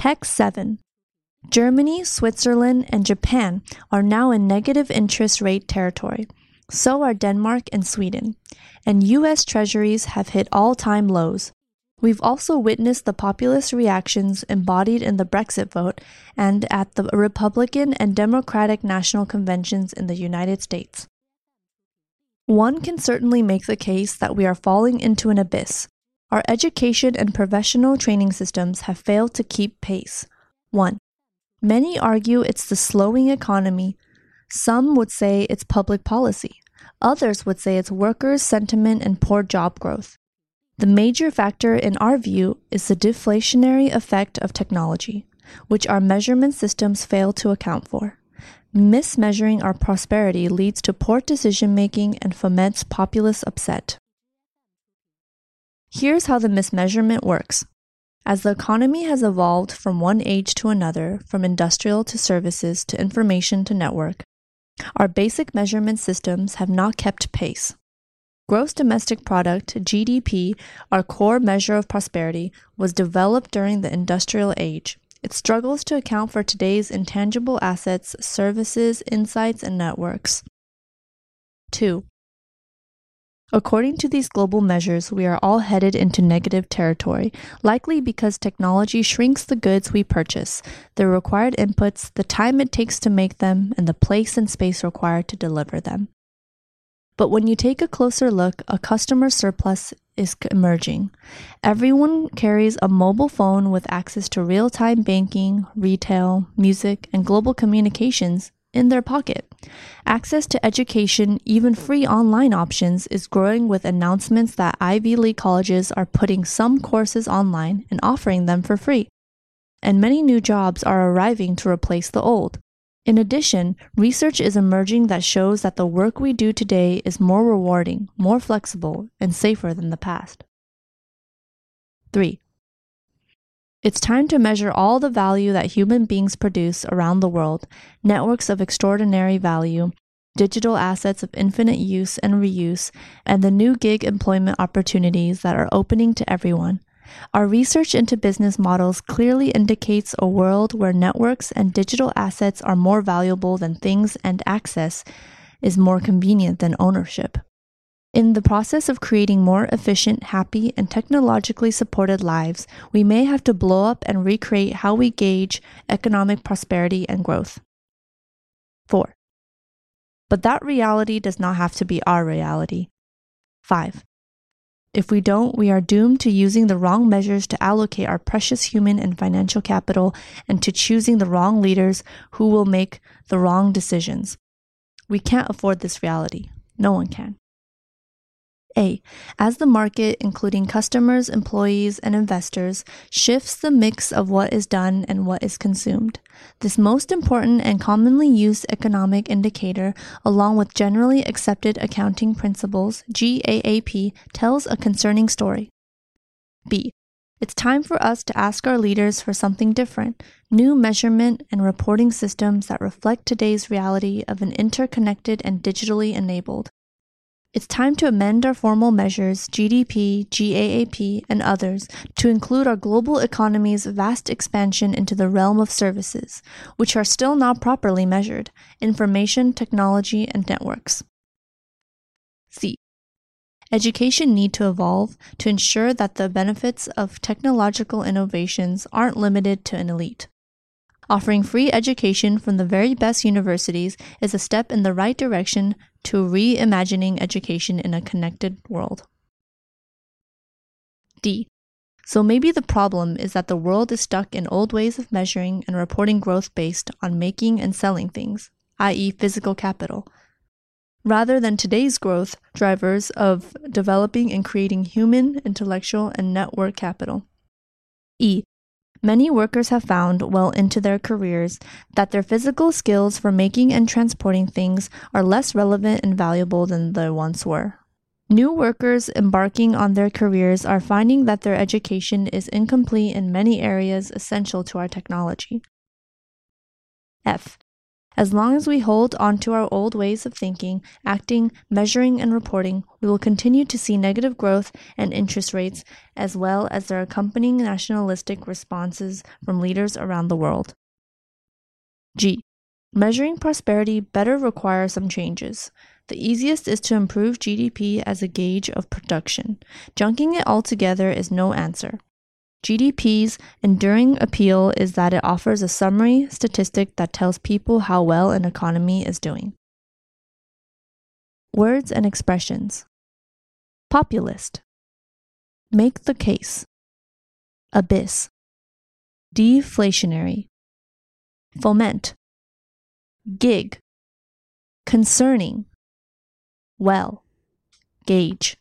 Text 7. Germany, Switzerland, and Japan are now in negative interest rate territory. So are Denmark and Sweden. And U.S. treasuries have hit all time lows. We've also witnessed the populist reactions embodied in the Brexit vote and at the Republican and Democratic national conventions in the United States. One can certainly make the case that we are falling into an abyss. Our education and professional training systems have failed to keep pace. 1. Many argue it's the slowing economy. Some would say it's public policy. Others would say it's workers' sentiment and poor job growth. The major factor in our view is the deflationary effect of technology, which our measurement systems fail to account for. Mismeasuring our prosperity leads to poor decision making and foments populist upset. Here's how the mismeasurement works. As the economy has evolved from one age to another, from industrial to services to information to network, our basic measurement systems have not kept pace. Gross domestic product, GDP, our core measure of prosperity, was developed during the industrial age. It struggles to account for today's intangible assets, services, insights, and networks. 2. According to these global measures, we are all headed into negative territory, likely because technology shrinks the goods we purchase, the required inputs, the time it takes to make them, and the place and space required to deliver them. But when you take a closer look, a customer surplus is emerging. Everyone carries a mobile phone with access to real time banking, retail, music, and global communications in their pocket. Access to education, even free online options, is growing with announcements that Ivy League colleges are putting some courses online and offering them for free. And many new jobs are arriving to replace the old. In addition, research is emerging that shows that the work we do today is more rewarding, more flexible, and safer than the past. 3. It's time to measure all the value that human beings produce around the world, networks of extraordinary value, digital assets of infinite use and reuse, and the new gig employment opportunities that are opening to everyone. Our research into business models clearly indicates a world where networks and digital assets are more valuable than things and access is more convenient than ownership. In the process of creating more efficient, happy, and technologically supported lives, we may have to blow up and recreate how we gauge economic prosperity and growth. 4. But that reality does not have to be our reality. 5. If we don't, we are doomed to using the wrong measures to allocate our precious human and financial capital and to choosing the wrong leaders who will make the wrong decisions. We can't afford this reality. No one can. A. As the market, including customers, employees, and investors, shifts the mix of what is done and what is consumed, this most important and commonly used economic indicator, along with generally accepted accounting principles, GAAP, tells a concerning story. B. It's time for us to ask our leaders for something different new measurement and reporting systems that reflect today's reality of an interconnected and digitally enabled. It's time to amend our formal measures, GDP, GAAP, and others, to include our global economy's vast expansion into the realm of services, which are still not properly measured information, technology, and networks. C. Education need to evolve to ensure that the benefits of technological innovations aren't limited to an elite. Offering free education from the very best universities is a step in the right direction to reimagining education in a connected world. D. So maybe the problem is that the world is stuck in old ways of measuring and reporting growth based on making and selling things, i.e., physical capital, rather than today's growth drivers of developing and creating human, intellectual, and network capital. E. Many workers have found well into their careers that their physical skills for making and transporting things are less relevant and valuable than they once were. New workers embarking on their careers are finding that their education is incomplete in many areas essential to our technology. F. As long as we hold on to our old ways of thinking, acting, measuring, and reporting, we will continue to see negative growth and interest rates, as well as their accompanying nationalistic responses from leaders around the world. G. Measuring prosperity better requires some changes. The easiest is to improve GDP as a gauge of production. Junking it all together is no answer. GDP's enduring appeal is that it offers a summary statistic that tells people how well an economy is doing. Words and expressions. Populist, make the case, abyss, deflationary, foment, gig, concerning, well, gauge.